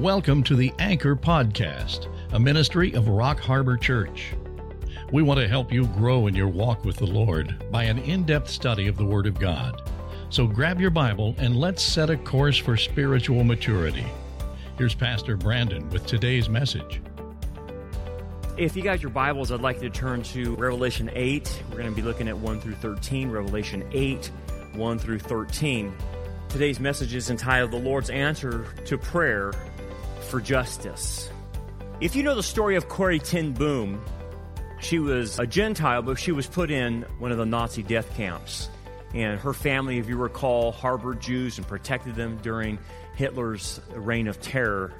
Welcome to the Anchor Podcast, a ministry of Rock Harbor Church. We want to help you grow in your walk with the Lord by an in depth study of the Word of God. So grab your Bible and let's set a course for spiritual maturity. Here's Pastor Brandon with today's message. If you got your Bibles, I'd like you to turn to Revelation 8. We're going to be looking at 1 through 13. Revelation 8, 1 through 13. Today's message is entitled The Lord's Answer to Prayer for Justice. If you know the story of Corrie ten Boom, she was a Gentile, but she was put in one of the Nazi death camps. And her family, if you recall, harbored Jews and protected them during Hitler's reign of terror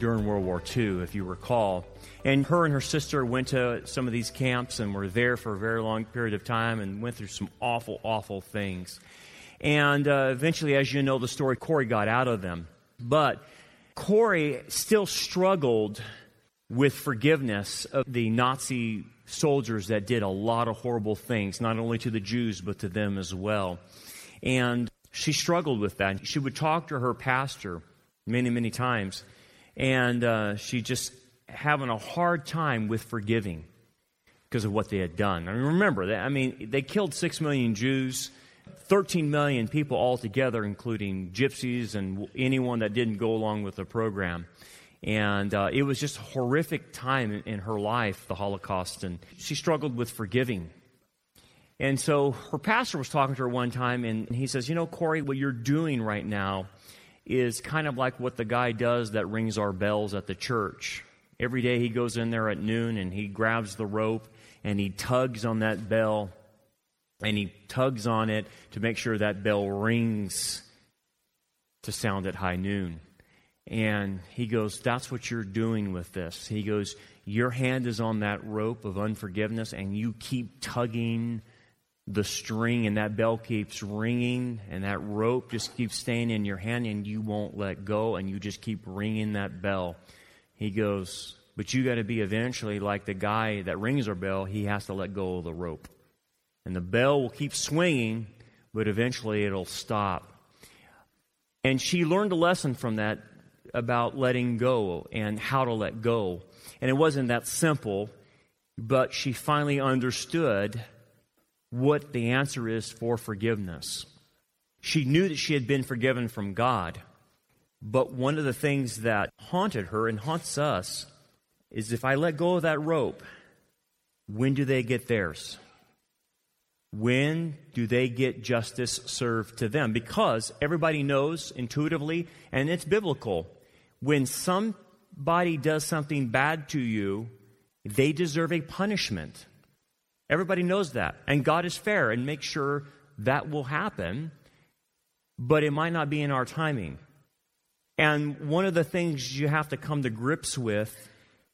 during World War II, if you recall. And her and her sister went to some of these camps and were there for a very long period of time and went through some awful, awful things. And uh, eventually, as you know the story, Corrie got out of them. But Corrie still struggled with forgiveness of the Nazi soldiers that did a lot of horrible things, not only to the Jews, but to them as well. And she struggled with that. She would talk to her pastor many, many times, and uh, she just having a hard time with forgiving because of what they had done. I mean, remember that. I mean, they killed six million Jews. 13 million people altogether, including gypsies and anyone that didn't go along with the program. And uh, it was just a horrific time in, in her life, the Holocaust, and she struggled with forgiving. And so her pastor was talking to her one time, and he says, You know, Corrie, what you're doing right now is kind of like what the guy does that rings our bells at the church. Every day he goes in there at noon and he grabs the rope and he tugs on that bell and he tugs on it to make sure that bell rings to sound at high noon. And he goes, That's what you're doing with this. He goes, Your hand is on that rope of unforgiveness, and you keep tugging the string, and that bell keeps ringing, and that rope just keeps staying in your hand, and you won't let go, and you just keep ringing that bell. He goes, But you got to be eventually like the guy that rings our bell, he has to let go of the rope. And the bell will keep swinging, but eventually it'll stop. And she learned a lesson from that about letting go and how to let go. And it wasn't that simple, but she finally understood what the answer is for forgiveness. She knew that she had been forgiven from God, but one of the things that haunted her and haunts us is if I let go of that rope, when do they get theirs? When do they get justice served to them? Because everybody knows intuitively, and it's biblical, when somebody does something bad to you, they deserve a punishment. Everybody knows that. And God is fair and makes sure that will happen, but it might not be in our timing. And one of the things you have to come to grips with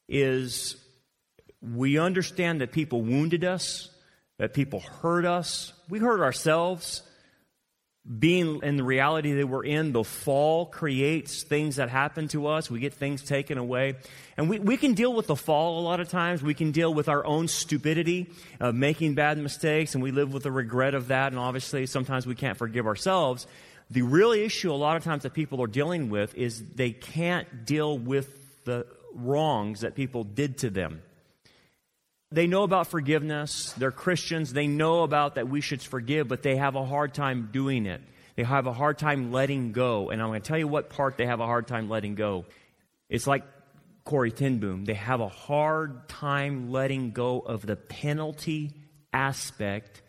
is we understand that people wounded us, that people hurt us. We hurt ourselves. Being in the reality that we're in, the fall creates things that happen to us. We get things taken away. And we, we can deal with the fall a lot of times. We can deal with our own stupidity of making bad mistakes, and we live with the regret of that. And obviously, sometimes we can't forgive ourselves. The real issue a lot of times that people are dealing with is they can't deal with the wrongs that people did to them. They know about forgiveness. They're Christians. They know about that we should forgive, but they have a hard time doing it. They have a hard time letting go. And I'm going to tell you what part they have a hard time letting go. It's like Corrie ten Boom. They have a hard time letting go of the penalty aspect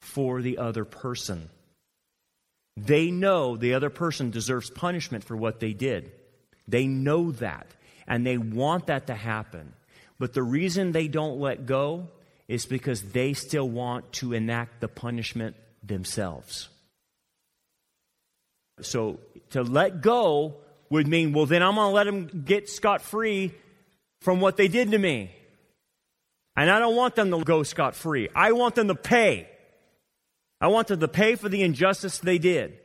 for the other person. They know the other person deserves punishment for what they did. They know that. And they want that to happen. But the reason they don't let go is because they still want to enact the punishment themselves. So to let go would mean, well, then I'm going to let them get scot free from what they did to me. And I don't want them to go scot free. I want them to pay. I want them to pay for the injustice they did.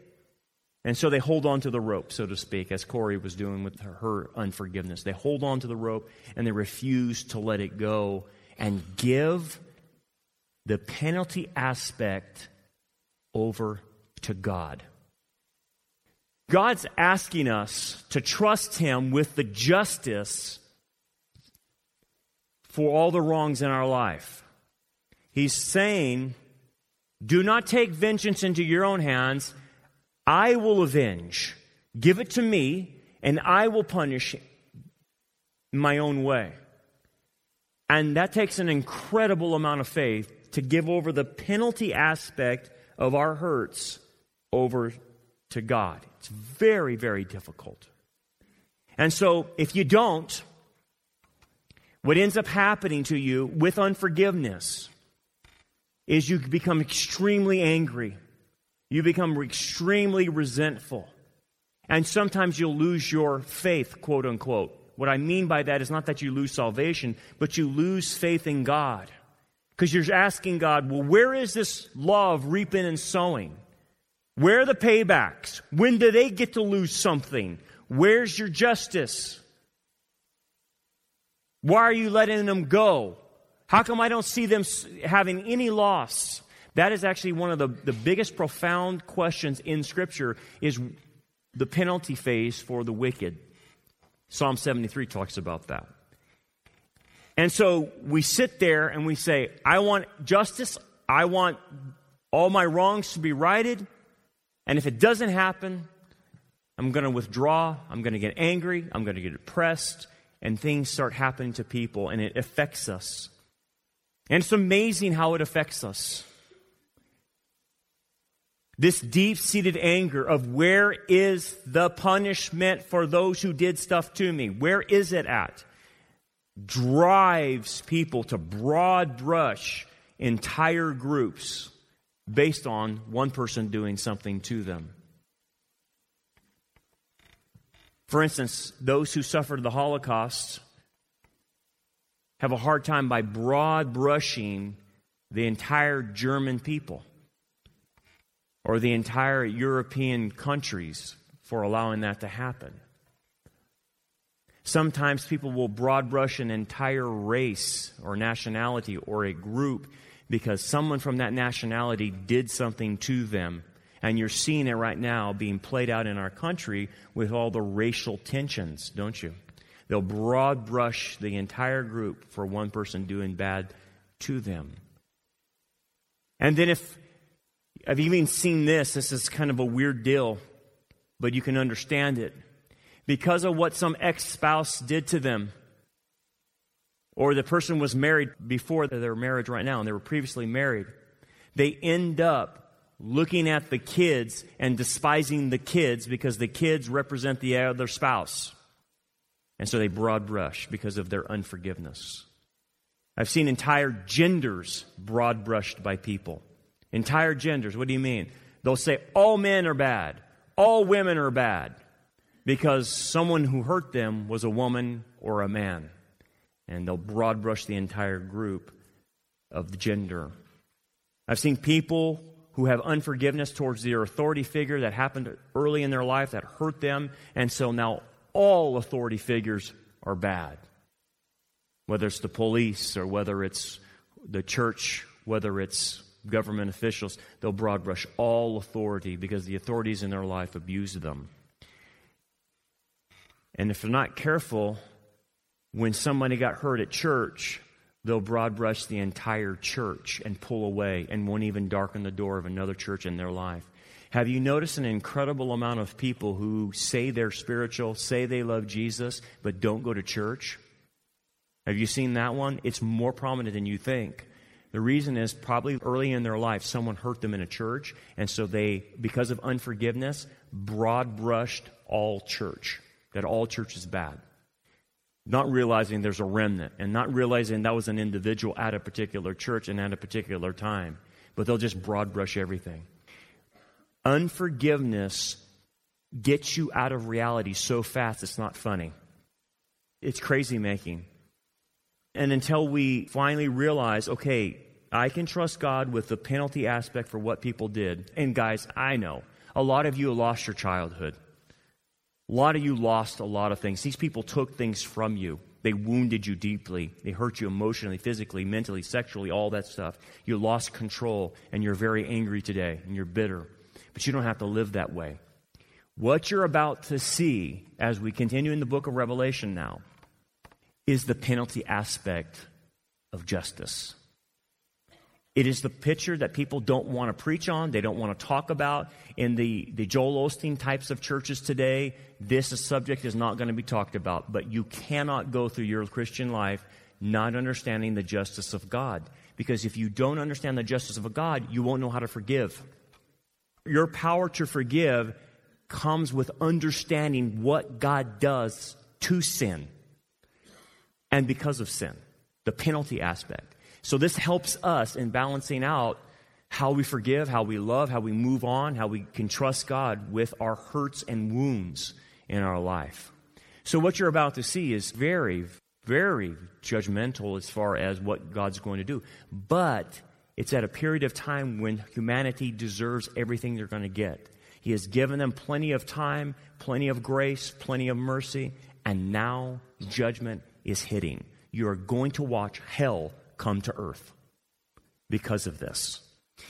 And so they hold on to the rope, so to speak, as Corrie was doing with her, unforgiveness. They hold on to the rope and they refuse to let it go and give the penalty aspect over to God. God's asking us to trust Him with the justice for all the wrongs in our life. He's saying, Do not take vengeance into your own hands. I will avenge. Give it to me, and I will punish my own way. And that takes an incredible amount of faith to give over the penalty aspect of our hurts over to God. It's very, very difficult. And so, if you don't, what ends up happening to you with unforgiveness is you become extremely angry. You become extremely resentful. And sometimes you'll lose your faith, quote unquote. What I mean by that is not that you lose salvation, but you lose faith in God. Because you're asking God, well, where is this law of reaping and sowing? Where are the paybacks? When do they get to lose something? Where's your justice? Why are you letting them go? How come I don't see them having any loss? That is actually one of the, the biggest profound questions in Scripture is the penalty phase for the wicked. Psalm 73 talks about that. And so we sit there and we say, I want justice. I want all my wrongs to be righted. And if it doesn't happen, I'm going to withdraw. I'm going to get angry. I'm going to get depressed. And things start happening to people and it affects us. And it's amazing how it affects us. This deep seated anger of where is the punishment for those who did stuff to me? Where is it at? Drives people to broad brush entire groups based on one person doing something to them. For instance, those who suffered the Holocaust have a hard time by broad brushing the entire German people or the entire European countries for allowing that to happen. Sometimes people will broad brush an entire race or nationality or a group because someone from that nationality did something to them. And you're seeing it right now being played out in our country with all the racial tensions, don't you? They'll broad brush the entire group for one person doing bad to them. And then if I've even seen this. This is kind of a weird deal, but you can understand it. Because of what some ex spouse did to them, or the person was married before their marriage right now, and they were previously married, they end up looking at the kids and despising the kids because the kids represent the other spouse. And so they broad brush because of their unforgiveness. I've seen entire genders broad brushed by people. Entire genders. What do you mean? They'll say all men are bad, all women are bad, because someone who hurt them was a woman or a man. And they'll broad brush the entire group of the gender. I've seen people who have unforgiveness towards their authority figure that happened early in their life that hurt them, and so now all authority figures are bad. Whether it's the police or whether it's the church, whether it's government officials, they'll broad brush all authority because the authorities in their life abuse them. And if they're not careful, when somebody got hurt at church, they'll broad brush the entire church and pull away and won't even darken the door of another church in their life. Have you noticed an incredible amount of people who say they're spiritual, say they love Jesus, but don't go to church? Have you seen that one? It's more prominent than you think. The reason is probably early in their life, someone hurt them in a church, and so they, because of unforgiveness, broad brushed all church, that all church is bad. Not realizing there's a remnant, and not realizing that was an individual at a particular church and at a particular time, but they'll just broad brush everything. Unforgiveness gets you out of reality so fast it's not funny. It's crazy making. And until we finally realize, okay, I can trust God with the penalty aspect for what people did. And guys, I know a lot of you lost your childhood. A lot of you lost a lot of things. These people took things from you. They wounded you deeply. They hurt you emotionally, physically, mentally, sexually, all that stuff. You lost control and you're very angry today and you're bitter. But you don't have to live that way. What you're about to see as we continue in the book of Revelation now is the penalty aspect of justice. It is the picture that people don't want to preach on, they don't want to talk about. In the, the Joel Osteen types of churches today, this subject is not going to be talked about. But you cannot go through your Christian life not understanding the justice of God. Because if you don't understand the justice of a God, you won't know how to forgive. Your power to forgive comes with understanding what God does to sin and because of sin, the penalty aspect. So, this helps us in balancing out how we forgive, how we love, how we move on, how we can trust God with our hurts and wounds in our life. So, what you're about to see is very, very judgmental as far as what God's going to do. But it's at a period of time when humanity deserves everything they're going to get. He has given them plenty of time, plenty of grace, plenty of mercy, and now judgment is hitting. You are going to watch hell come to earth because of this.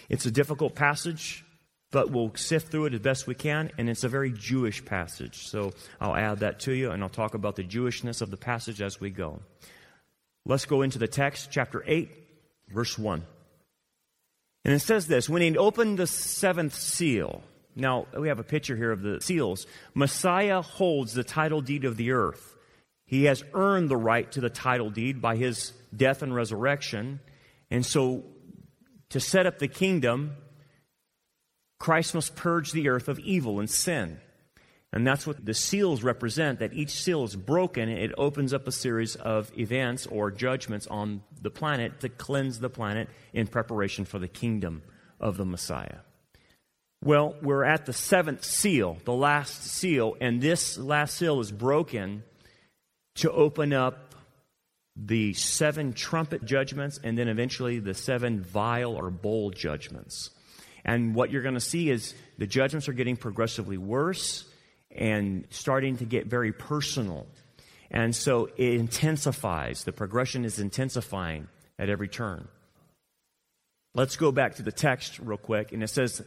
It's a difficult passage, but we'll sift through it as best we can, and it's a very Jewish passage. So I'll add that to you, and I'll talk about the Jewishness of the passage as we go. Let's go into the text, chapter 8, verse 1. And it says this When he opened the seventh seal, now, we have a picture here of the seals. Messiah holds the title deed of the earth. He has earned the right to the title deed by his death and resurrection. And so, to set up the kingdom, Christ must purge the earth of evil and sin. And that's what the seals represent that each seal is broken. It opens up a series of events or judgments on the planet to cleanse the planet in preparation for the kingdom of the Messiah. Well, we're at the seventh seal, the last seal, and this last seal is broken to open up the seven trumpet judgments and then eventually the seven vial or bowl judgments. And what you're going to see is the judgments are getting progressively worse and starting to get very personal. And so it intensifies. The progression is intensifying at every turn. Let's go back to the text real quick. And it says,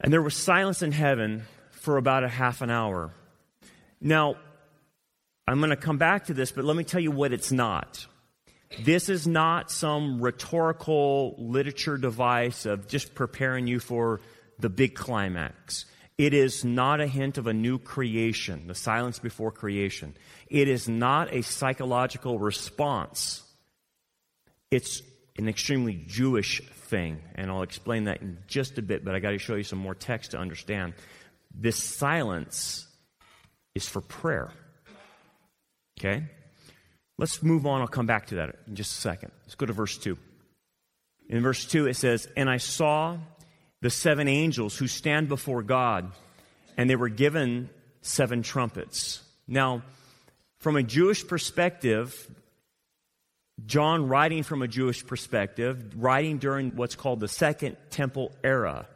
and there was silence in heaven for about a half an hour. Now, I'm going to come back to this, but let me tell you what it's not. This is not some rhetorical literature device of just preparing you for the big climax. It is not a hint of a new creation, the silence before creation. It is not a psychological response. It's an extremely Jewish thing, and I'll explain that in just a bit, but I got to show you some more text to understand. This silence is for prayer. Okay? Let's move on. I'll come back to that in just a second. Let's go to verse 2. In verse 2, it says, And I saw the seven angels who stand before God, and they were given seven trumpets. Now, from a Jewish perspective, John, writing from a Jewish perspective, writing during what's called the Second Temple era,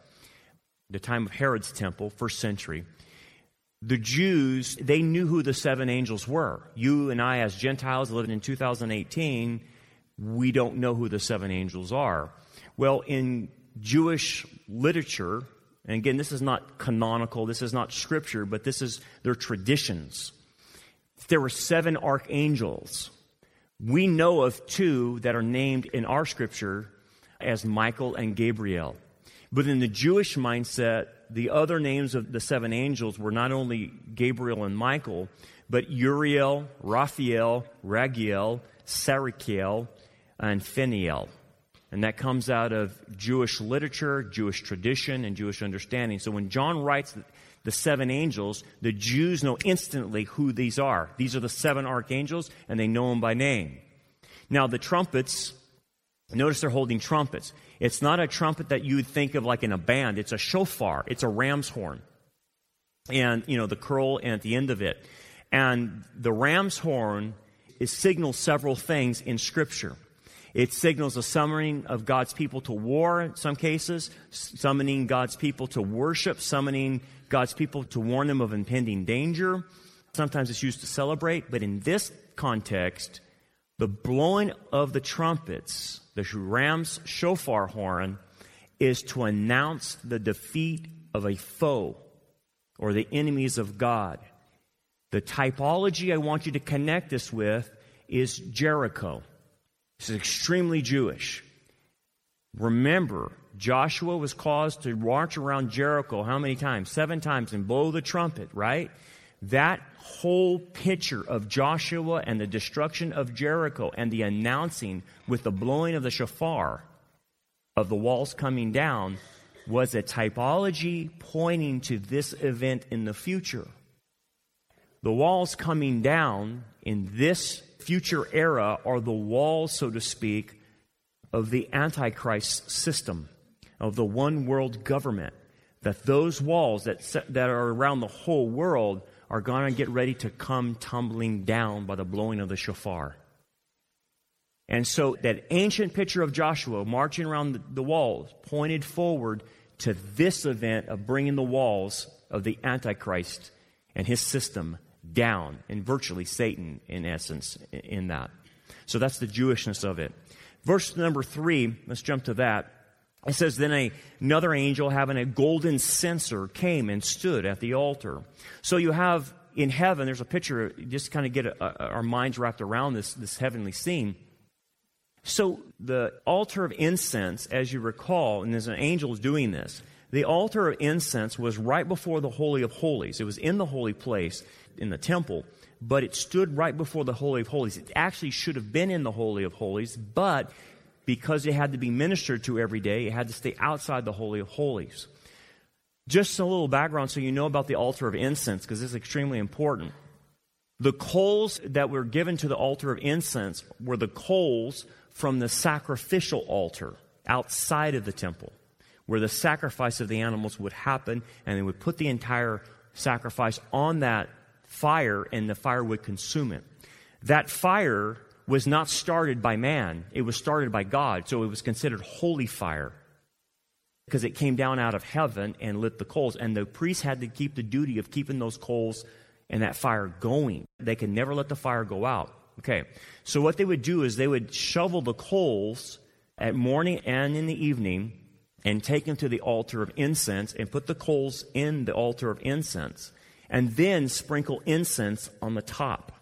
the time of Herod's temple, first century, the Jews, they knew who the seven angels were. You and I, as Gentiles living in 2018, we don't know who the seven angels are. Well, in Jewish literature, and again, this is not canonical, this is not scripture, but this is their traditions. There were seven archangels we know of two that are named in our scripture as Michael and Gabriel. But in the Jewish mindset, the other names of the seven angels were not only Gabriel and Michael, but Uriel, Raphael, Raguel, Sarakiel, and Phinniel. And that comes out of Jewish literature, Jewish tradition, and Jewish understanding. So when John writes the seven angels, the Jews know instantly who these are. These are the seven archangels, and they know them by name. Now, the trumpets, notice they're holding trumpets. It's not a trumpet that you would think of like in a band, it's a shofar, it's a ram's horn. And, you know, the curl at the end of it. And the ram's horn is signals several things in Scripture. It signals a summoning of God's people to war in some cases, summoning God's people to worship, summoning God's people to warn them of impending danger. Sometimes it's used to celebrate, but in this context, the blowing of the trumpets, the ram's shofar horn, is to announce the defeat of a foe or the enemies of God. The typology I want you to connect this with is Jericho. This is extremely Jewish. Remember, Joshua was caused to march around Jericho how many times? Seven times and blow the trumpet, right? That whole picture of Joshua and the destruction of Jericho and the announcing with the blowing of the shofar of the walls coming down was a typology pointing to this event in the future. The walls coming down in this future era are the walls, so to speak, of the Antichrist system, of the one world government. That those walls that, that are around the whole world are going to get ready to come tumbling down by the blowing of the shofar. And so that ancient picture of Joshua marching around the walls pointed forward to this event of bringing the walls of the Antichrist and his system down, and virtually Satan, in essence, in that. So that's the Jewishness of it. Verse number three, let's jump to that. It says, Then another angel having a golden censer came and stood at the altar. So you have in heaven, there's a picture, just kind of get a, a, our minds wrapped around this, this heavenly scene. So the altar of incense, as you recall, and there's an angel doing this, the altar of incense was right before the Holy of Holies. It was in the holy place in the temple, but it stood right before the Holy of Holies. It actually should have been in the Holy of Holies, but because it had to be ministered to every day, it had to stay outside the Holy of Holies. Just a little background so you know about the altar of incense, because this is extremely important. The coals that were given to the altar of incense were the coals from the sacrificial altar outside of the temple, where the sacrifice of the animals would happen, and they would put the entire sacrifice on that fire, and the fire would consume it. That fire was not started by man, it was started by God, so it was considered holy fire because it came down out of heaven and lit the coals. And the priests had to keep the duty of keeping those coals and that fire going. They could never let the fire go out. Okay, so what they would do is they would shovel the coals at morning and in the evening and take them to the altar of incense and put the coals in the altar of incense and then sprinkle incense on the top.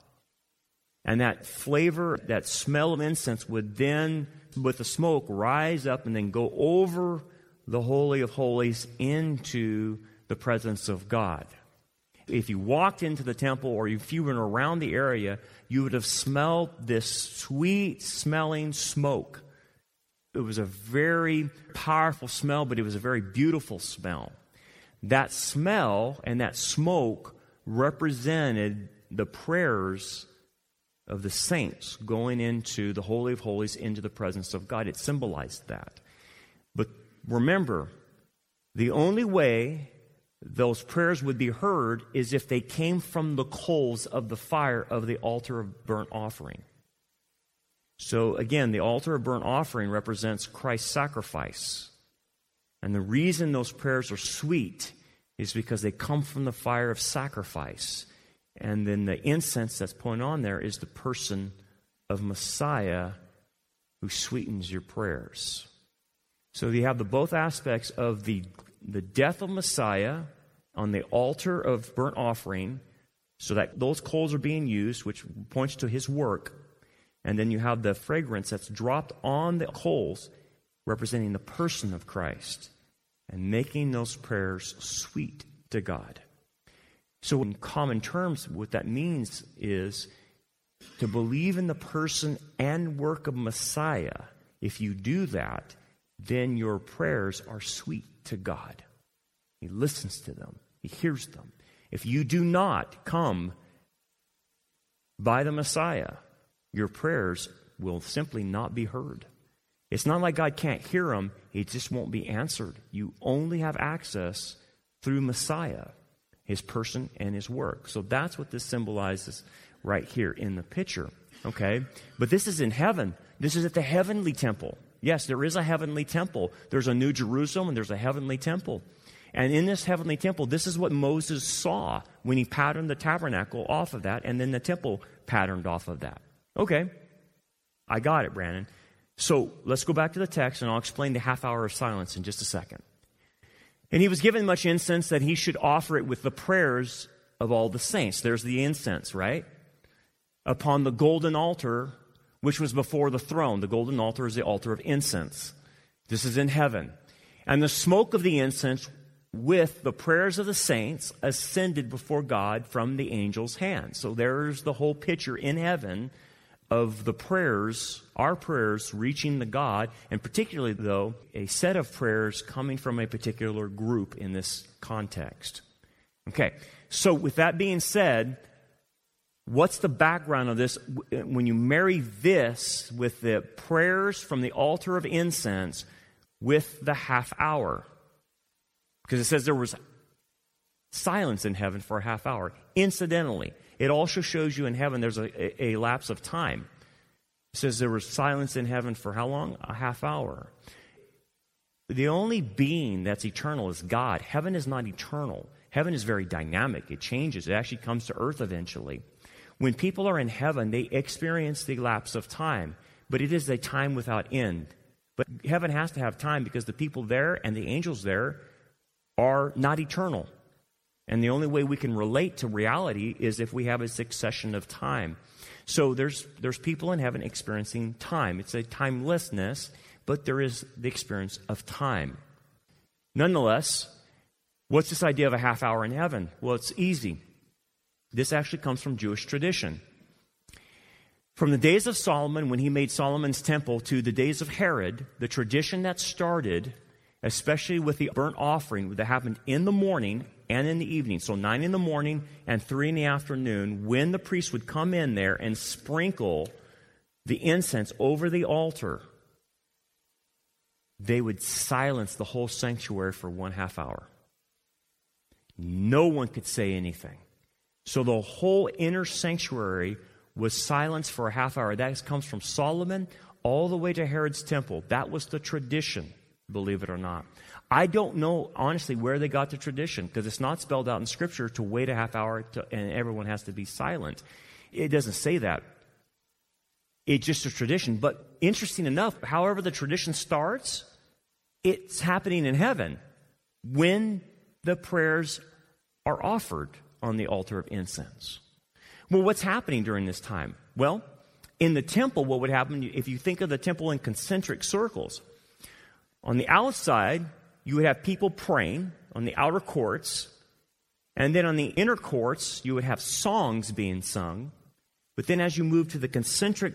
And that flavor, that smell of incense would then, with the smoke, rise up and then go over the Holy of Holies into the presence of God. If you walked into the temple or if you were around the area, you would have smelled this sweet smelling smoke. It was a very powerful smell, but it was a very beautiful smell. That smell and that smoke represented the prayers of the saints going into the Holy of Holies, into the presence of God. It symbolized that. But remember, the only way those prayers would be heard is if they came from the coals of the fire of the altar of burnt offering. So again, the altar of burnt offering represents Christ's sacrifice. And the reason those prayers are sweet is because they come from the fire of sacrifice. And then the incense that's put on there is the person of Messiah who sweetens your prayers. So you have the both aspects of the, the death of Messiah on the altar of burnt offering, so that those coals are being used, which points to his work. And then you have the fragrance that's dropped on the coals, representing the person of Christ and making those prayers sweet to God. So, in common terms, what that means is to believe in the person and work of Messiah. If you do that, then your prayers are sweet to God. He listens to them, He hears them. If you do not come by the Messiah, your prayers will simply not be heard. It's not like God can't hear them, it just won't be answered. You only have access through Messiah, his person and his work. So that's what this symbolizes right here in the picture. Okay? But this is in heaven. This is at the heavenly temple. Yes, there is a heavenly temple. There's a new Jerusalem and there's a heavenly temple. And in this heavenly temple, this is what Moses saw when he patterned the tabernacle off of that, and then the temple patterned off of that. Okay, I got it, Brandon. So let's go back to the text and I'll explain the half hour of silence in just a second. And he was given much incense that he should offer it with the prayers of all the saints. There's the incense, right? Upon the golden altar, which was before the throne. The golden altar is the altar of incense. This is in heaven. And the smoke of the incense with the prayers of the saints ascended before God from the angel's hand. So there's the whole picture in heaven of the prayers, our prayers reaching the God, and particularly, though, a set of prayers coming from a particular group in this context. Okay, so with that being said, what's the background of this? When you marry this with the prayers from the altar of incense with the half hour, because it says there was silence in heaven for a half hour. Incidentally, it also shows you in heaven there's a, a, lapse of time. It says there was silence in heaven for how long? A half hour. The only being that's eternal is God. Heaven is not eternal. Heaven is very dynamic. It changes. It actually comes to earth eventually. When people are in heaven, they experience the lapse of time, but it is a time without end. But heaven has to have time because the people there and the angels there are not eternal. And the only way we can relate to reality is if we have a succession of time. So there's, there's people in heaven experiencing time. It's a timelessness, but there is the experience of time. Nonetheless, what's this idea of a half hour in heaven? Well, it's easy. This actually comes from Jewish tradition. From the days of Solomon, when he made Solomon's temple, to the days of Herod, the tradition that started especially with the burnt offering that happened in the morning and in the evening. So, nine in the morning and three in the afternoon, when the priest would come in there and sprinkle the incense over the altar, they would silence the whole sanctuary for one half hour. No one could say anything. So, the whole inner sanctuary was silenced for a half hour. That comes from Solomon all the way to Herod's temple. That was the tradition believe it or not. I don't know, honestly, where they got the tradition because it's not spelled out in Scripture to wait a half hour to, and everyone has to be silent. It doesn't say that. It's just a tradition. But interesting enough, however the tradition starts, it's happening in heaven when the prayers are offered on the altar of incense. Well, what's happening during this time? Well, in the temple, what would happen if you think of the temple in concentric circles? On the outside, you would have people praying on the outer courts. And then on the inner courts, you would have songs being sung. But then as you move to the concentric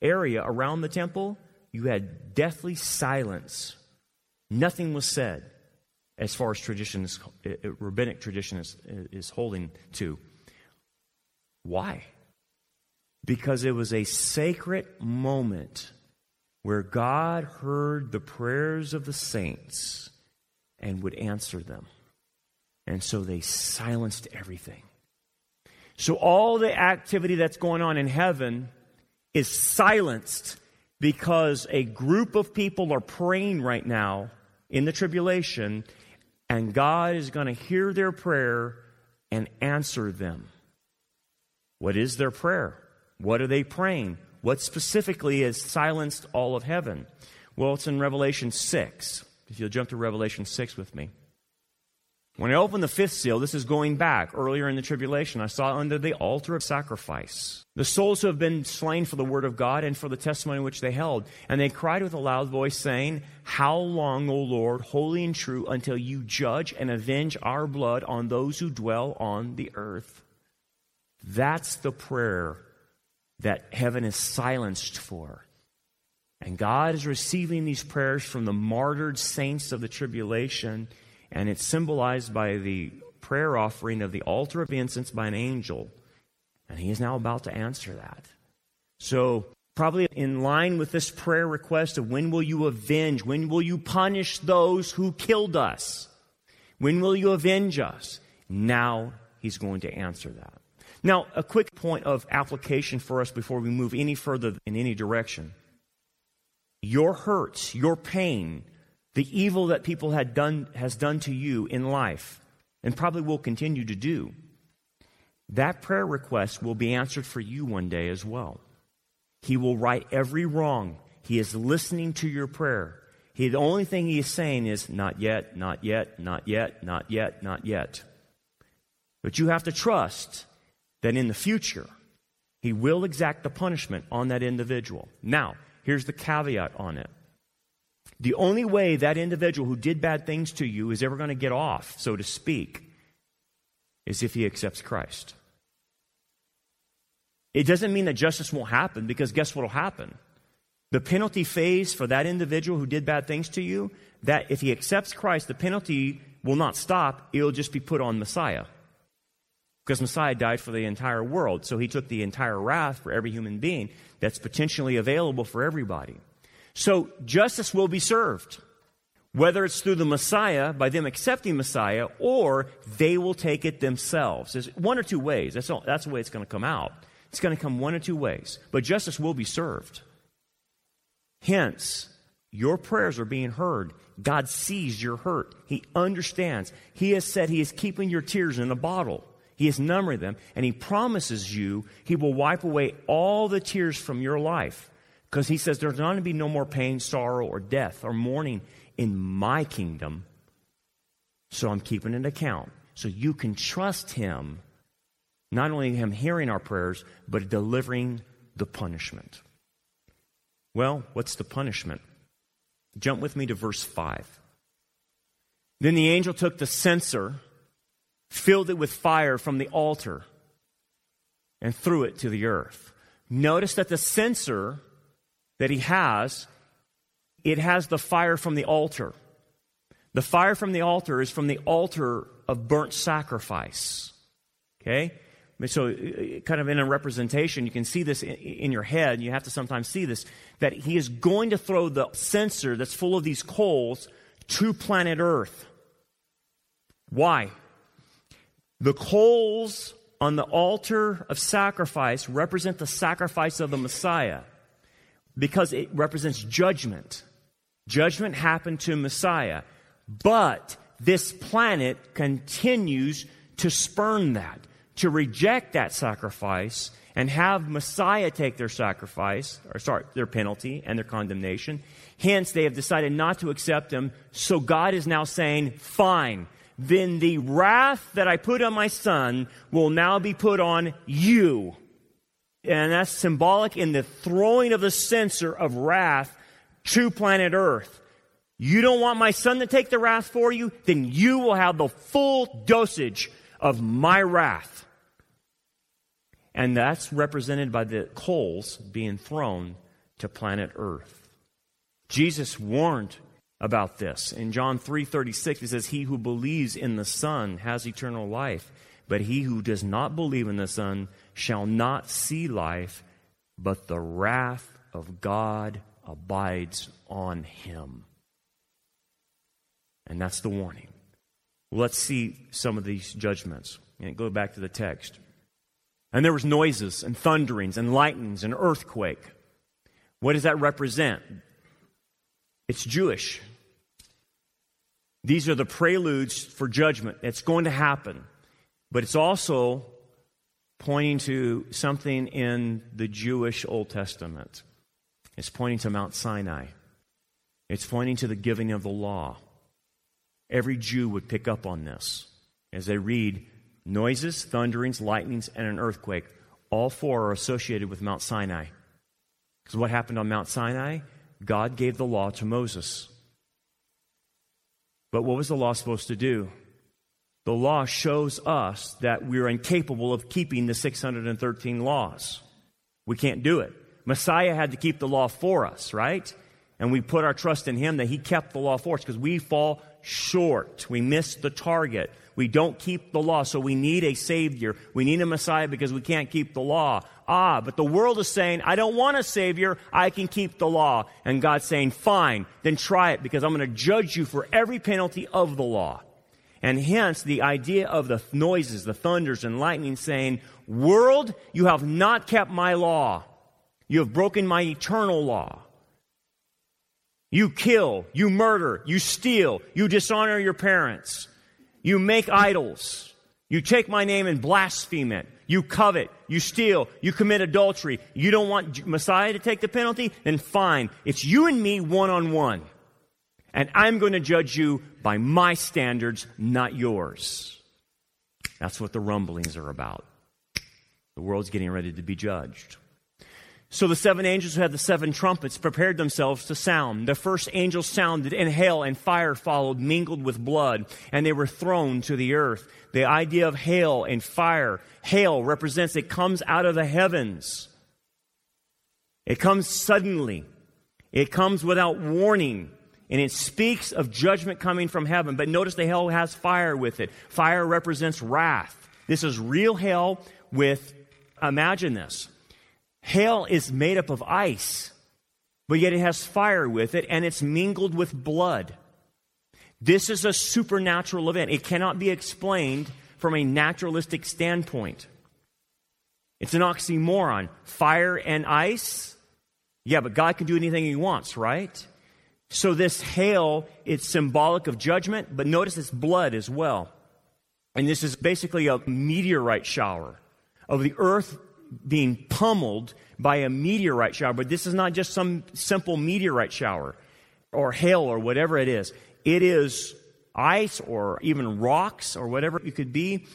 area around the temple, you had deathly silence. Nothing was said as far as tradition is, uh, rabbinic tradition is, is holding to. Why? Because it was a sacred moment where God heard the prayers of the saints and would answer them. And so they silenced everything. So all the activity that's going on in heaven is silenced because a group of people are praying right now in the tribulation, and God is going to hear their prayer and answer them. What is their prayer? What are they praying? What specifically has silenced all of heaven? Well, it's in Revelation 6. If you'll jump to Revelation 6 with me. When I opened the fifth seal, this is going back earlier in the tribulation, I saw under the altar of sacrifice the souls who have been slain for the word of God and for the testimony which they held. And they cried with a loud voice, saying, How long, O Lord, holy and true, until you judge and avenge our blood on those who dwell on the earth? That's the prayer that heaven is silenced for. And God is receiving these prayers from the martyred saints of the tribulation, and it's symbolized by the prayer offering of the altar of incense by an angel. And he is now about to answer that. So, probably in line with this prayer request of when will you avenge? When will you punish those who killed us? When will you avenge us? Now he's going to answer that. Now, a quick point of application for us before we move any further in any direction. Your hurts, your pain, the evil that people had done, has done to you in life, and probably will continue to do, that prayer request will be answered for you one day as well. He will right every wrong. He is listening to your prayer. He, the only thing he is saying is, not yet, not yet, not yet, not yet, not yet. But you have to trust that in the future, he will exact the punishment on that individual. Now, here's the caveat on it. The only way that individual who did bad things to you is ever going to get off, so to speak, is if he accepts Christ. It doesn't mean that justice won't happen because guess what will happen? The penalty phase for that individual who did bad things to you, that if he accepts Christ, the penalty will not stop, it'll just be put on Messiah. Because Messiah died for the entire world, so he took the entire wrath for every human being that's potentially available for everybody. So justice will be served, whether it's through the Messiah, by them accepting Messiah, or they will take it themselves. There's one or two ways. That's, all, that's the way it's going to come out. It's going to come one or two ways, but justice will be served. Hence, your prayers are being heard. God sees your hurt. He understands. He has said He is keeping your tears in a bottle. He is numbering them, and He promises you He will wipe away all the tears from your life. Because He says there's not going to be no more pain, sorrow, or death or mourning in my kingdom. So I'm keeping an account. So you can trust Him, not only Him hearing our prayers, but delivering the punishment. Well, what's the punishment? Jump with me to verse 5. Then the angel took the censer, filled it with fire from the altar, and threw it to the earth. Notice that the censer that he has, it has the fire from the altar. The fire from the altar is from the altar of burnt sacrifice. Okay? So, uh, kind of in a representation, you can see this in your head. You have to sometimes see this that he is going to throw the censer that's full of these coals to planet Earth. Why? The coals on the altar of sacrifice represent the sacrifice of the Messiah because it represents judgment. Judgment happened to Messiah. But this planet continues to spurn that to reject that sacrifice and have Messiah take their sacrifice, or sorry, their penalty and their condemnation. Hence, they have decided not to accept him. So God is now saying, fine, then the wrath that I put on my son will now be put on you. And that's symbolic in the throwing of the censer of wrath to planet Earth. You don't want my son to take the wrath for you? Then you will have the full dosage of my wrath. And that's represented by the coals being thrown to planet Earth. Jesus warned about this. In John 3:36 he says he who believes in the Son has eternal life, but he who does not believe in the Son shall not see life, but the wrath of God abides on him. And that's the warning. Let's see some of these judgments. And go back to the text. And there was noises and thunderings and lightnings and earthquake. What does that represent? It's Jewish. These are the preludes for judgment. It's going to happen. But it's also pointing to something in the Jewish Old Testament. It's pointing to Mount Sinai. It's pointing to the giving of the law. Every Jew would pick up on this as they read noises, thunderings, lightnings, and an earthquake. All four are associated with Mount Sinai. Because what happened on Mount Sinai? God gave the law to Moses. But what was the law supposed to do? The law shows us that we're incapable of keeping the 613 laws. We can't do it. Messiah had to keep the law for us, right? And we put our trust in him that he kept the law for us because we fall short. We miss the target. We don't keep the law, so we need a Savior. We need a Messiah because we can't keep the law. Ah, but the world is saying, I don't want a Savior. I can keep the law. And God's saying, fine, then try it because I'm going to judge you for every penalty of the law. And hence the idea of the noises, the thunders and lightning saying, world, you have not kept my law. You have broken my eternal law. You kill, you murder, you steal, you dishonor your parents. You make idols. You take my name and blaspheme it. You covet. You steal. You commit adultery. You don't want Messiah to take the penalty? Then fine. It's you and me one on one. And I'm going to judge you by my standards, not yours. That's what the rumblings are about. The world's getting ready to be judged. So the seven angels who had the seven trumpets prepared themselves to sound. The first angel sounded, and hail and fire followed, mingled with blood, and they were thrown to the earth. The idea of hail and fire, hail represents it comes out of the heavens. It comes suddenly. It comes without warning. And it speaks of judgment coming from heaven. But notice the hail has fire with it. Fire represents wrath. This is real hail with, imagine this Hail is made up of ice, but yet it has fire with it and it's mingled with blood. This is a supernatural event. It cannot be explained from a naturalistic standpoint. It's an oxymoron. Fire and ice? Yeah, but God can do anything he wants, right? So this hail, it's symbolic of judgment, but notice it's blood as well. And this is basically a meteorite shower of the earth being pummeled by a meteorite shower. But this is not just some simple meteorite shower or hail or whatever it is. It is ice or even rocks or whatever it could be.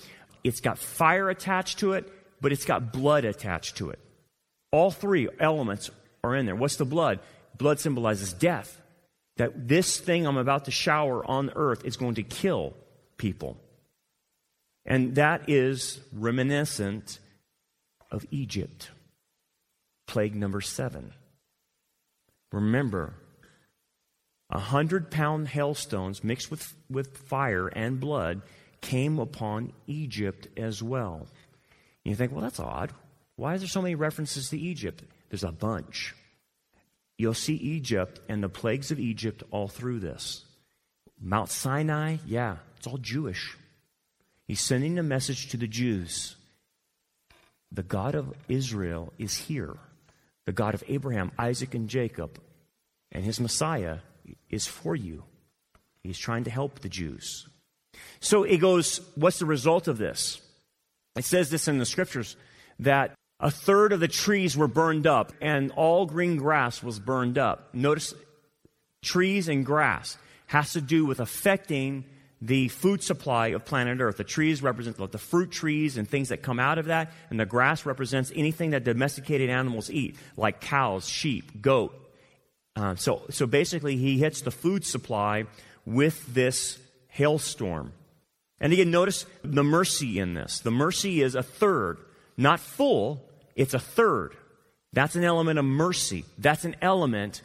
It's got fire attached to it, but it's got blood attached to it. All three elements are in there. What's the blood? Blood symbolizes death. That this thing I'm about to shower on earth is going to kill people. And that is reminiscent of Egypt. Plague number seven. Remember, a hundred pound hailstones mixed with, with fire and blood came upon Egypt as well. And you think, well, that's odd. Why is there so many references to Egypt? There's a bunch. You'll see Egypt and the plagues of Egypt all through this. Mount Sinai, yeah, it's all Jewish. He's sending a message to the Jews the God of Israel is here. The God of Abraham, Isaac, and Jacob, and his Messiah is for you. He's trying to help the Jews. So it goes, what's the result of this? It says this in the scriptures that a third of the trees were burned up and all green grass was burned up. Notice trees and grass has to do with affecting the food supply of planet Earth. The trees represent the fruit trees and things that come out of that, and the grass represents anything that domesticated animals eat, like cows, sheep, goat. Uh, so, so basically, he hits the food supply with this hailstorm. And again, notice the mercy in this. The mercy is a third, not full, it's a third. That's an element of mercy. That's an element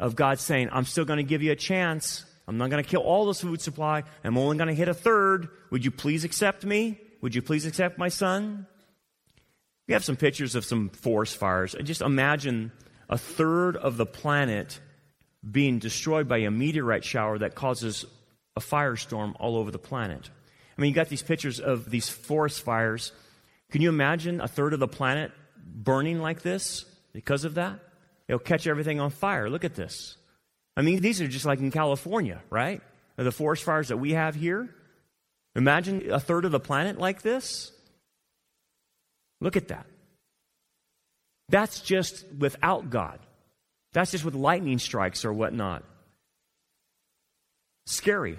of God saying, I'm still going to give you a chance. I'm not going to kill all this food supply. I'm only going to hit a third. Would you please accept me? Would you please accept my son? We have some pictures of some forest fires. Just imagine a third of the planet being destroyed by a meteorite shower that causes a firestorm all over the planet. I mean, you got these pictures of these forest fires. Can you imagine a third of the planet burning like this because of that? It'll catch everything on fire. Look at this. I mean, these are just like in California, right? the forest fires that we have here. Imagine a third of the planet like this. Look at that. That's just without God. That's just with lightning strikes or whatnot. Scary.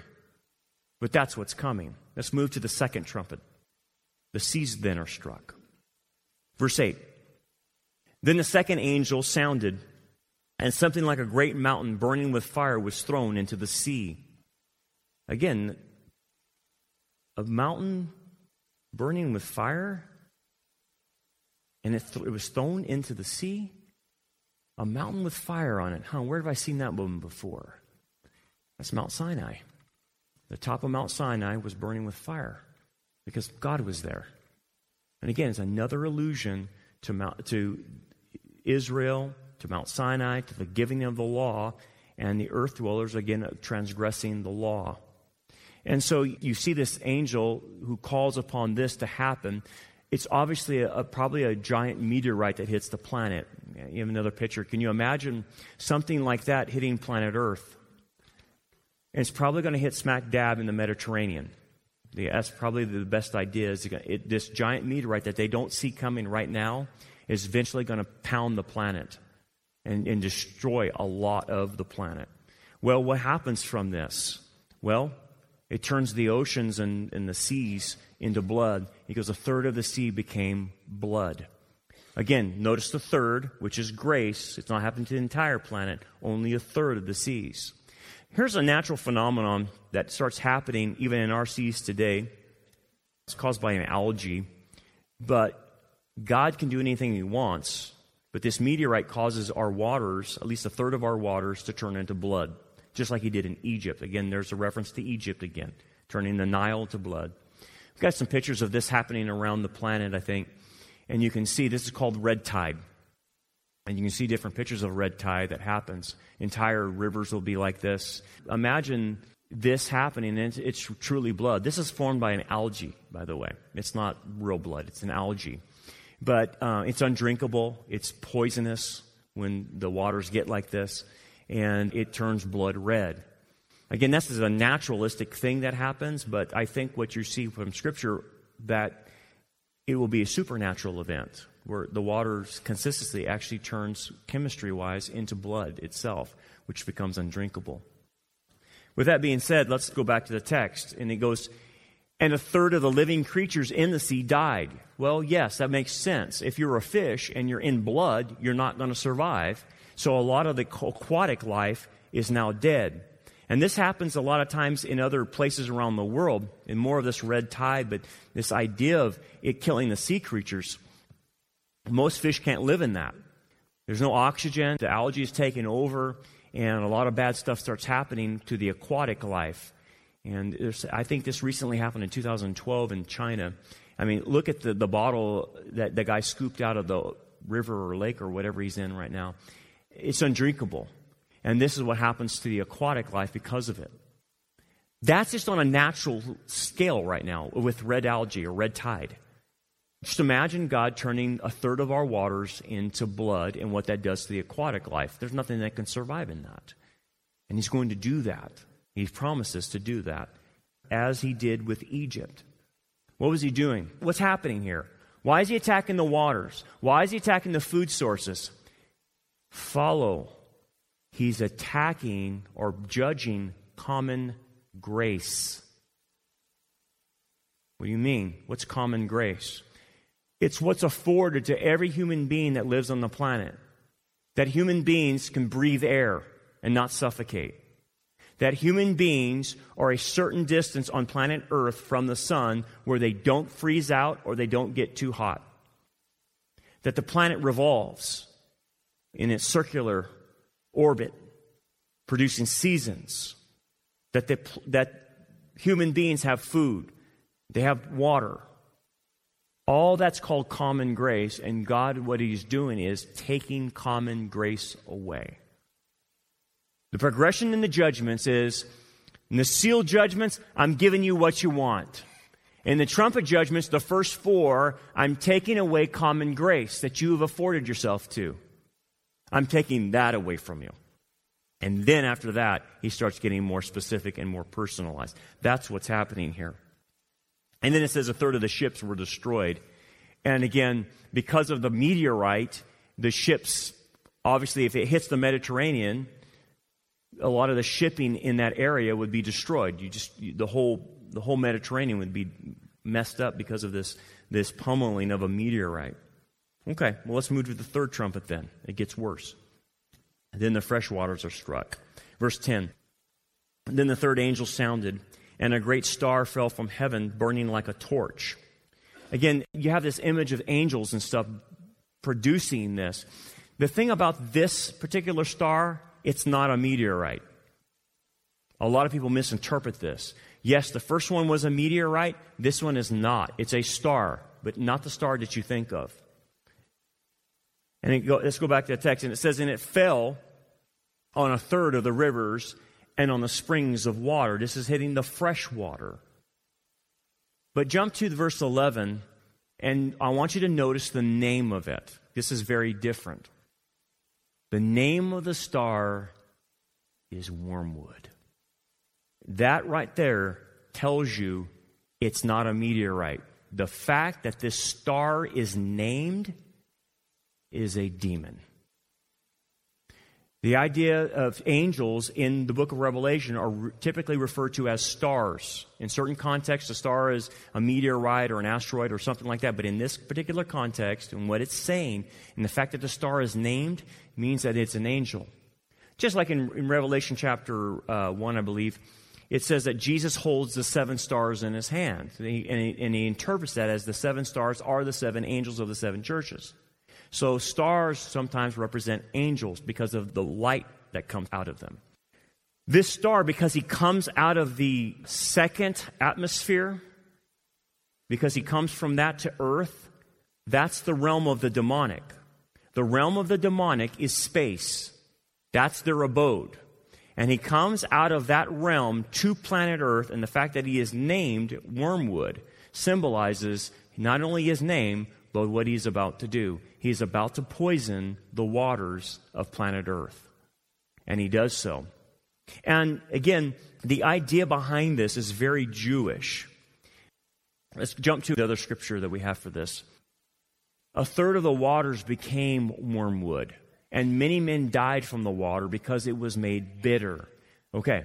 But that's what's coming. Let's move to the second trumpet. The seas then are struck. Verse 8. Then the second angel sounded and something like a great mountain burning with fire was thrown into the sea. Again, a mountain burning with fire, and it, th- it, was thrown into the sea. A mountain with fire on it. Huh, where have I seen that one before? That's Mount Sinai. The top of Mount Sinai was burning with fire because God was there. And again, it's another allusion to, Mount, to Israel to Mount Sinai, to the giving of the law, and the earth dwellers, again, transgressing the law. And so you see this angel who calls upon this to happen. It's obviously a, a, probably a giant meteorite that hits the planet. You have another picture. Can you imagine something like that hitting planet Earth? And it's probably going to hit smack dab in the Mediterranean. Yeah, that's probably the best idea. Is it, this giant meteorite that they don't see coming right now is eventually going to pound the planet and, and destroy a lot of the planet. Well, what happens from this? Well, it turns the oceans and, and the seas into blood because a third of the sea became blood. Again, notice the third, which is grace. It's not happening to the entire planet, only a third of the seas. Here's a natural phenomenon that starts happening even in our seas today. It's caused by an algae, but God can do anything He wants. But this meteorite causes our waters, at least a third of our waters, to turn into blood, just like He did in Egypt. Again, there's a reference to Egypt again, turning the Nile to blood. We've got some pictures of this happening around the planet, I think. And you can see this is called red tide. And you can see different pictures of red tide that happens. Entire rivers will be like this. Imagine this happening, and it's, it's truly blood. This is formed by an algae, by the way. It's not real blood, it's an algae. But uh, it's undrinkable, it's poisonous when the waters get like this, and it turns blood red. Again, this is a naturalistic thing that happens, but I think what you see from Scripture that it will be a supernatural event where the water's consistency actually turns chemistry wise into blood itself, which becomes undrinkable. With that being said, let's go back to the text. And it goes, and a third of the living creatures in the sea died. Well, yes, that makes sense. If you're a fish and you're in blood, you're not going to survive. So a lot of the aquatic life is now dead. And this happens a lot of times in other places around the world, in more of this red tide, but this idea of it killing the sea creatures. Most fish can't live in that. There's no oxygen, the algae is taking over, and a lot of bad stuff starts happening to the aquatic life. And I think this recently happened in 2012 in China. I mean, look at the, the bottle that the guy scooped out of the river or lake or whatever he's in right now. It's undrinkable. And this is what happens to the aquatic life because of it. That's just on a natural scale right now with red algae or red tide. Just imagine God turning a third of our waters into blood and what that does to the aquatic life. There's nothing that can survive in that. And He's going to do that. He promises to do that, as He did with Egypt. What was He doing? What's happening here? Why is He attacking the waters? Why is He attacking the food sources? Follow he's attacking or judging common grace. What do you mean? What's common grace? It's what's afforded to every human being that lives on the planet. That human beings can breathe air and not suffocate. That human beings are a certain distance on planet Earth from the sun where they don't freeze out or they don't get too hot. That the planet revolves in its circular orbit, producing seasons, that, they, that human beings have food, they have water. All that's called common grace, and God, what He's doing is taking common grace away. The progression in the judgments is in the seal judgments, I'm giving you what you want. In the trumpet judgments, the first four, I'm taking away common grace that you have afforded yourself to. I'm taking that away from you. And then after that, he starts getting more specific and more personalized. That's what's happening here. And then it says a third of the ships were destroyed. And again, because of the meteorite, the ships, obviously, if it hits the Mediterranean, a lot of the shipping in that area would be destroyed. You just, the whole, the whole Mediterranean would be messed up because of this, this pummeling of a meteorite. Okay, well, let's move to the third trumpet then. It gets worse. then the fresh waters are struck. Verse 10 Then the third angel sounded, and a great star fell from heaven, burning like a torch. Again, you have this image of angels and stuff producing this. The thing about this particular star, it's not a meteorite. A lot of people misinterpret this. Yes, the first one was a meteorite. This one is not. It's a star, but not the star that you think of. And go, let's go back to the text. And it says, And it fell on a third of the rivers and on the springs of water. This is hitting the fresh water. But jump to verse 11, and I want you to notice the name of it. This is very different. The name of the star is wormwood. That right there tells you it's not a meteorite. The fact that this star is named is a demon. The idea of angels in the book of Revelation are typically referred to as stars. In certain contexts, a star is a meteorite or an asteroid or something like that. But in this particular context, and what it's saying, and the fact that the star is named, means that it's an angel. Just like in, in Revelation chapter uh, 1, I believe, it says that Jesus holds the seven stars in his hand. And he, and, he, and he interprets that as the seven stars are the seven angels of the seven churches. So stars sometimes represent angels because of the light that comes out of them. This star, because he comes out of the second atmosphere, because he comes from that to earth, that's the realm of the demonic. The realm of the demonic is space. That's their abode. And he comes out of that realm to planet Earth, and the fact that he is named Wormwood symbolizes not only his name, what he's about to do. He's about to poison the waters of planet Earth. And he does so. And again, the idea behind this is very Jewish. Let's jump to the other scripture that we have for this. A third of the waters became wormwood, and many men died from the water because it was made bitter. Okay,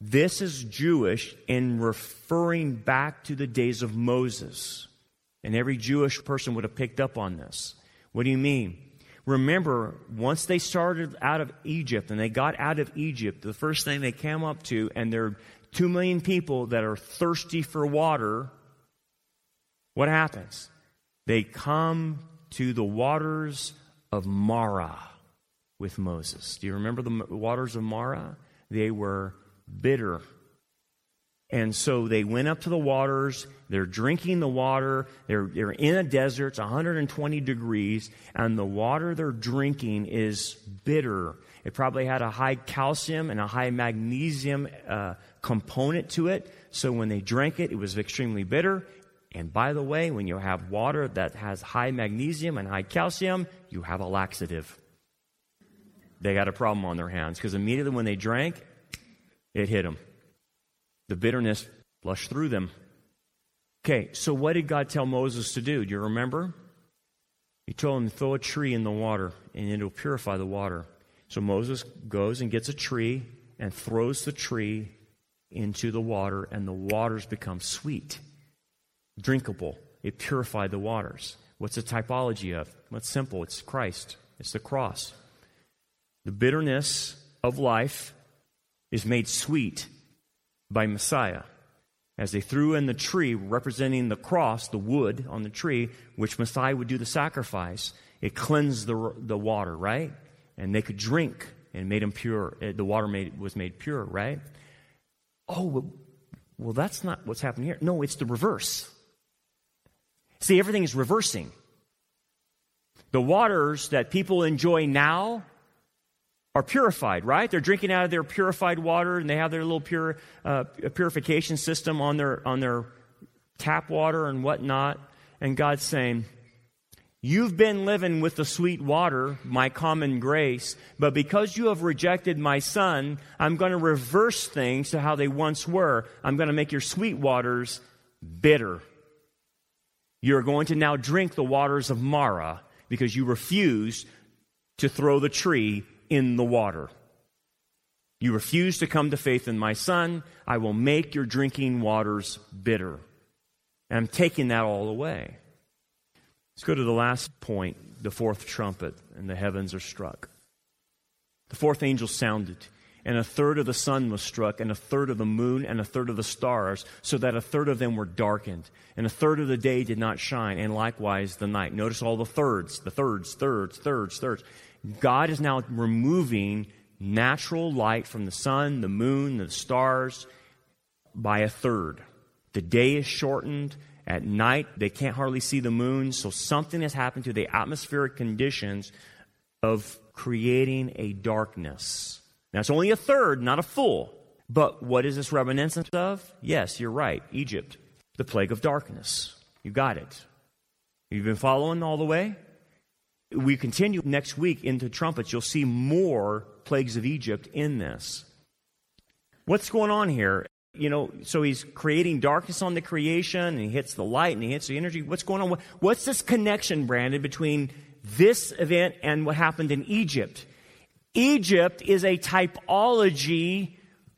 this is Jewish in referring back to the days of Moses. And every Jewish person would have picked up on this. What do you mean? Remember, once they started out of Egypt and they got out of Egypt, the first thing they came up to, and there are two million people that are thirsty for water, what happens? They come to the waters of Marah with Moses. Do you remember the waters of Marah? They were bitter. And so they went up to the waters. They're drinking the water. They're, they're in a desert. It's 120 degrees. And the water they're drinking is bitter. It probably had a high calcium and a high magnesium uh, component to it. So when they drank it, it was extremely bitter. And by the way, when you have water that has high magnesium and high calcium, you have a laxative. They got a problem on their hands because immediately when they drank, it hit them. The bitterness flushed through them. Okay, so what did God tell Moses to do? Do you remember? He told him to throw a tree in the water and it'll purify the water. So Moses goes and gets a tree and throws the tree into the water, and the waters become sweet, drinkable. It purified the waters. What's the typology of? Well, it's simple it's Christ, it's the cross. The bitterness of life is made sweet by Messiah. As they threw in the tree representing the cross, the wood on the tree, which Messiah would do the sacrifice, it cleansed the, the water, right? And they could drink and made them pure. Eh, the water made, was made pure, right? Oh, well, that's not what's happening here. No, it's the reverse. See, everything is reversing. The waters that people enjoy now are purified, right? They're drinking out of their purified water, and they have their little pure uh, purification system on their on their tap water and whatnot. And God's saying, You've been living with the sweet water, my common grace, but because you have rejected my son, I'm going to reverse things to how they once were. I'm going to make your sweet waters bitter. You're going to now drink the waters of Marah because you refused to throw the tree in the water. You refuse to come to faith in my son, I will make your drinking waters bitter. And I'm taking that all away. Let's go to the last point the fourth trumpet, and the heavens are struck. The fourth angel sounded, and a third of the sun was struck, and a third of the moon, and a third of the stars, so that a third of them were darkened, and a third of the day did not shine, and likewise the night. Notice all the thirds, the thirds, thirds, thirds, thirds. God is now removing natural light from the sun, the moon, the stars by a third. The day is shortened. At night, they can't hardly see the moon. So something has happened to the atmospheric conditions of creating a darkness. Now, it's only a third, not a full. But what is this reminiscent of? Yes, you're right. Egypt, the plague of darkness. You got it. You've been following all the way? We continue next week into trumpets, you'll see more plagues of Egypt in this. What's going on here? You know, so he's creating darkness on the creation, and he hits the light, and he hits the energy. What's going on? What's this connection, Brandon, between this event and what happened in Egypt? Egypt is a typology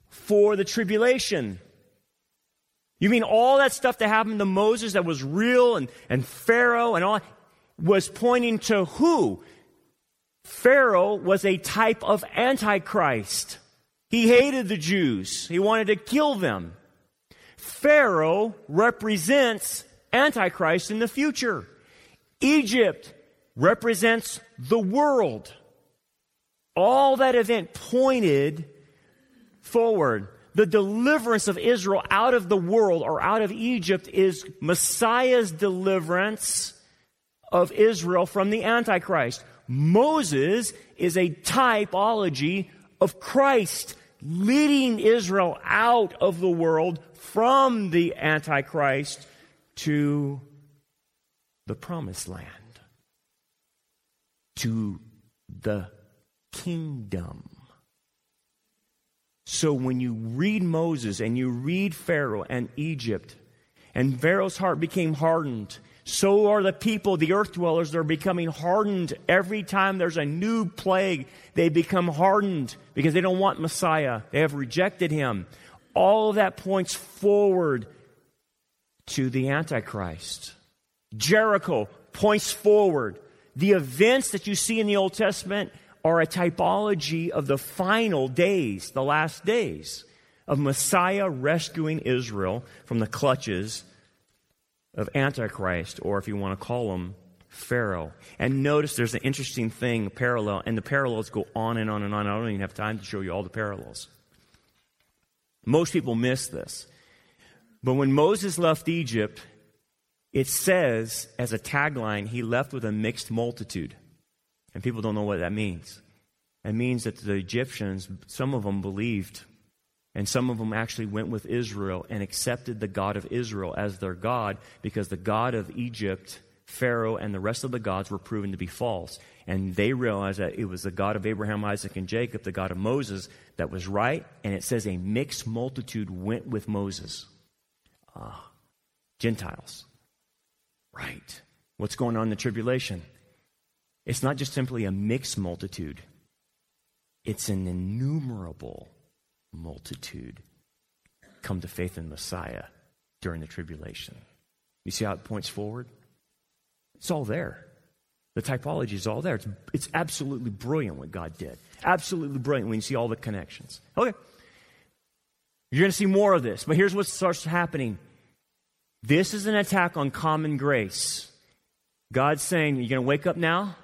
for the tribulation. You mean all that stuff that happened to Moses that was real and, and Pharaoh and all was pointing to who? Pharaoh was a type of Antichrist. He hated the Jews. He wanted to kill them. Pharaoh represents Antichrist in the future. Egypt represents the world. All that event pointed forward. The deliverance of Israel out of the world or out of Egypt is Messiah's deliverance of Israel from the Antichrist. Moses is a typology of Christ leading Israel out of the world from the Antichrist to the promised land, to the kingdom. So when you read Moses and you read Pharaoh and Egypt, and Pharaoh's heart became hardened, so are the people, the earth dwellers, they're becoming hardened. Every time there's a new plague, they become hardened because they don't want Messiah. They have rejected him. All of that points forward to the Antichrist. Jericho points forward. The events that you see in the Old Testament are a typology of the final days, the last days of Messiah rescuing Israel from the clutches of Antichrist, or if you want to call him, Pharaoh. And notice there's an interesting thing, parallel, and the parallels go on and on and on. I don't even have time to show you all the parallels. Most people miss this. But when Moses left Egypt, it says, as a tagline, he left with a mixed multitude. And people don't know what that means. It means that the Egyptians, some of them believed, and some of them actually went with Israel and accepted the God of Israel as their God because the God of Egypt, Pharaoh, and the rest of the gods were proven to be false. And they realized that it was the God of Abraham, Isaac, and Jacob, the God of Moses, that was right. And it says a mixed multitude went with Moses. Ah, Gentiles. Right. What's going on in the tribulation? It's not just simply a mixed multitude, it's an innumerable multitude come to faith in Messiah during the tribulation. You see how it points forward? It's all there. The typology is all there. It's, it's absolutely brilliant what God did. Absolutely brilliant when you see all the connections. Okay. You're going to see more of this, but here's what starts happening this is an attack on common grace. God's saying, You're going to wake up now?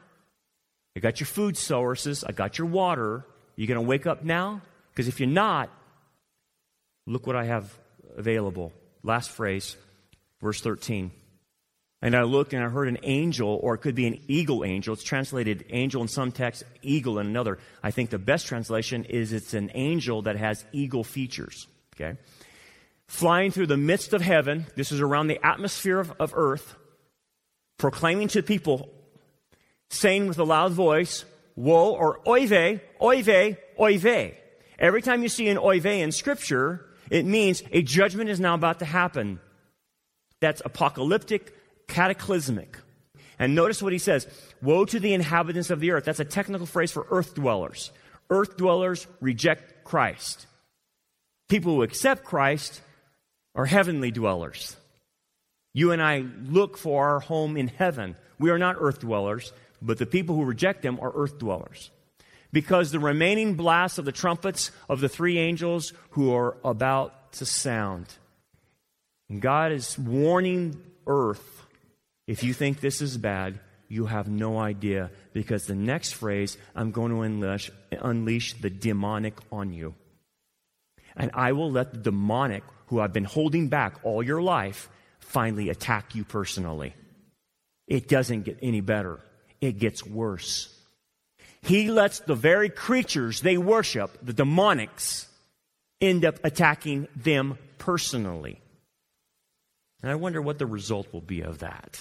I got your food sources, I got your water. You're going to wake up now? Because if you're not, look what I have available. Last phrase, verse 13. And I looked and I heard an angel, or it could be an eagle angel. It's translated angel in some texts, eagle in another. I think the best translation is it's an angel that has eagle features. Okay? flying through the midst of heaven. This is around the atmosphere of, of earth, proclaiming to people, saying with a loud voice, Woe or oive, oive, oive. Every time you see an oive in Scripture, it means a judgment is now about to happen. That's apocalyptic, cataclysmic. And notice what he says Woe to the inhabitants of the earth. That's a technical phrase for earth dwellers. Earth dwellers reject Christ. People who accept Christ are heavenly dwellers. You and I look for our home in heaven. We are not earth dwellers, but the people who reject them are earth dwellers. Because the remaining blasts of the trumpets of the three angels who are about to sound. And God is warning earth if you think this is bad, you have no idea. Because the next phrase, I'm going to unleash, unleash the demonic on you. And I will let the demonic who I've been holding back all your life finally attack you personally. It doesn't get any better, it gets worse. He lets the very creatures they worship, the demonics, end up attacking them personally. And I wonder what the result will be of that.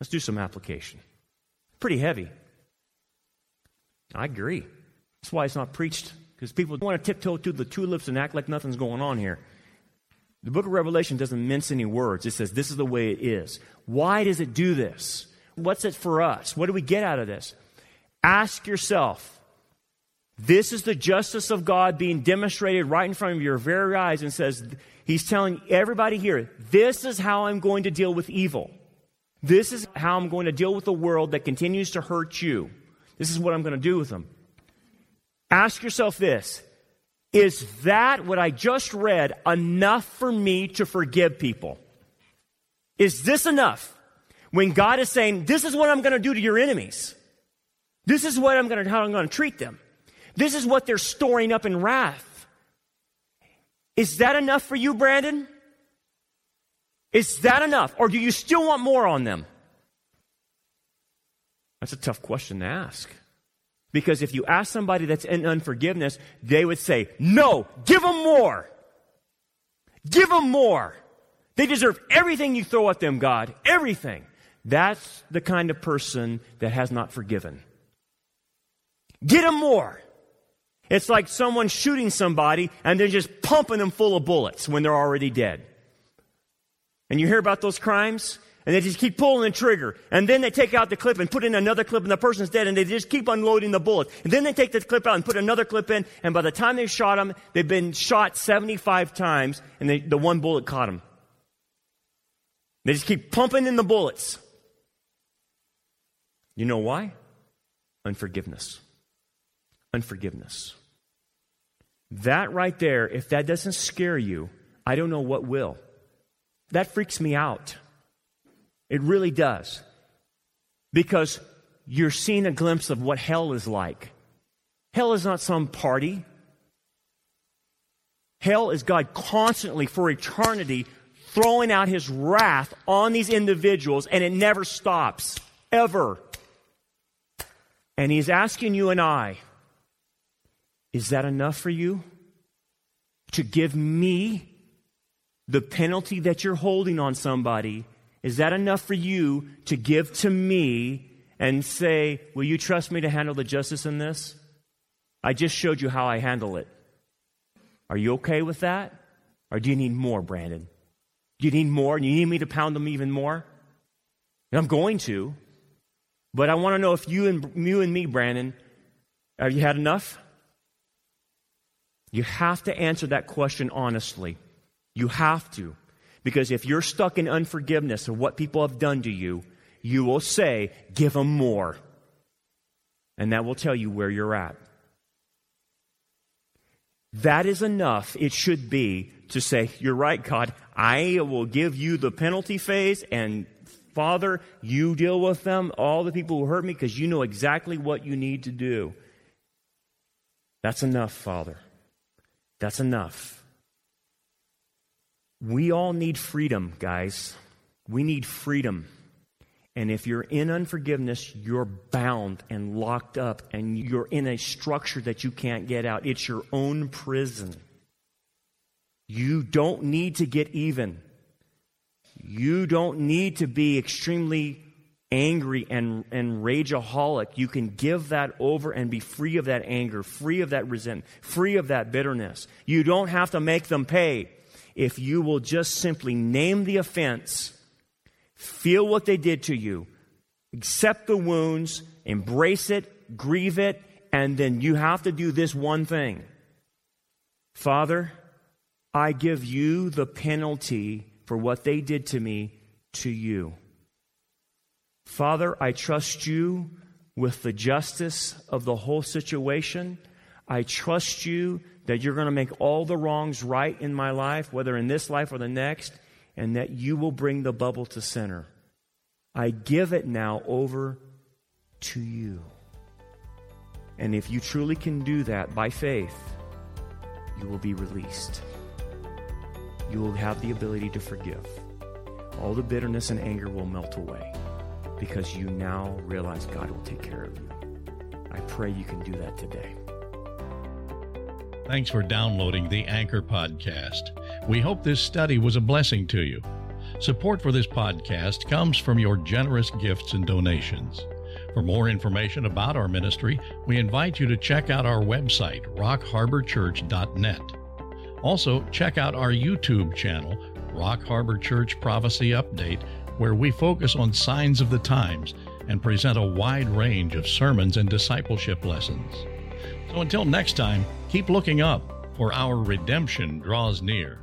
Let's do some application. Pretty heavy. I agree. That's why it's not preached, because people want to tiptoe to the tulips and act like nothing's going on here. The book of Revelation doesn't mince any words. It says, this is the way it is. Why does it do this? What's it for us? What do we get out of this? Ask yourself, This is the justice of God being demonstrated right in front of your very eyes and says, He's telling everybody here, this is how I'm going to deal with evil. This is how I'm going to deal with a world that continues to hurt you. This is what I'm going to do with them. Ask yourself this Is that what I just read enough for me to forgive people? Is this enough? When God is saying, This is what I'm going to do to your enemies. This is what I'm going to, how I'm going to treat them. This is what they're storing up in wrath. Is that enough for you, Brandon? Is that enough? Or do you still want more on them? That's a tough question to ask. Because if you ask somebody that's in unforgiveness, they would say, No, give them more. Give them more. They deserve everything you throw at them, God. Everything. That's the kind of person that has not forgiven. Get them more. It's like someone shooting somebody and they're just pumping them full of bullets when they're already dead. And you hear about those crimes? And they just keep pulling the trigger. And then they take out the clip and put in another clip and the person's dead and they just keep unloading the bullets. And then they take the clip out and put another clip in. And by the time they've shot them, they've been shot 75 times and they, the one bullet caught them. They just keep pumping in the bullets. You know why? Unforgiveness. Unforgiveness. That right there, if that doesn't scare you, I don't know what will. That freaks me out. It really does. Because you're seeing a glimpse of what hell is like. Hell is not some party. Hell is God constantly, for eternity, throwing out his wrath on these individuals, and it never stops. Ever. And he's asking you and I, is that enough for you? To give me the penalty that you're holding on somebody is that enough for you to give to me and say, Will you trust me to handle the justice in this? I just showed you how I handle it. Are you okay with that? Or do you need more, Brandon? Do you need more? Do you need me to pound them even more? And I'm going to. But I want to know if you and, you and me, Brandon, have you had enough? You have to answer that question honestly. You have to. Because if you're stuck in unforgiveness of what people have done to you, you will say, Give them more. And that will tell you where you're at. That is enough, it should be, to say, You're right, God. I will give you the penalty phase, and Father, you deal with them, all the people who hurt me, because you know exactly what you need to do. That's enough, Father. That's enough. We all need freedom, guys. We need freedom. And if you're in unforgiveness, you're bound and locked up, and you're in a structure that you can't get out. It's your own prison. You don't need to get even. You don't need to be extremely angry and, and rageaholic. You can give that over and be free of that anger, free of that resentment, free of that bitterness. You don't have to make them pay if you will just simply name the offense, feel what they did to you, accept the wounds, embrace it, grieve it, and then you have to do this one thing Father, I give you the penalty for what they did to me to you. Father, I trust you with the justice of the whole situation. I trust you that you're going to make all the wrongs right in my life, whether in this life or the next, and that you will bring the bubble to center. I give it now over to you. And if you truly can do that by faith, you will be released. You will have the ability to forgive. All the bitterness and anger will melt away because you now realize God will take care of you. I pray you can do that today. Thanks for downloading the Anchor Podcast. We hope this study was a blessing to you. Support for this podcast comes from your generous gifts and donations. For more information about our ministry, we invite you to check out our website, rockharborchurch.net. Also, check out our YouTube channel, Rock Harbor Church Prophecy Update, where we focus on signs of the times and present a wide range of sermons and discipleship lessons. So until next time, keep looking up, for our redemption draws near.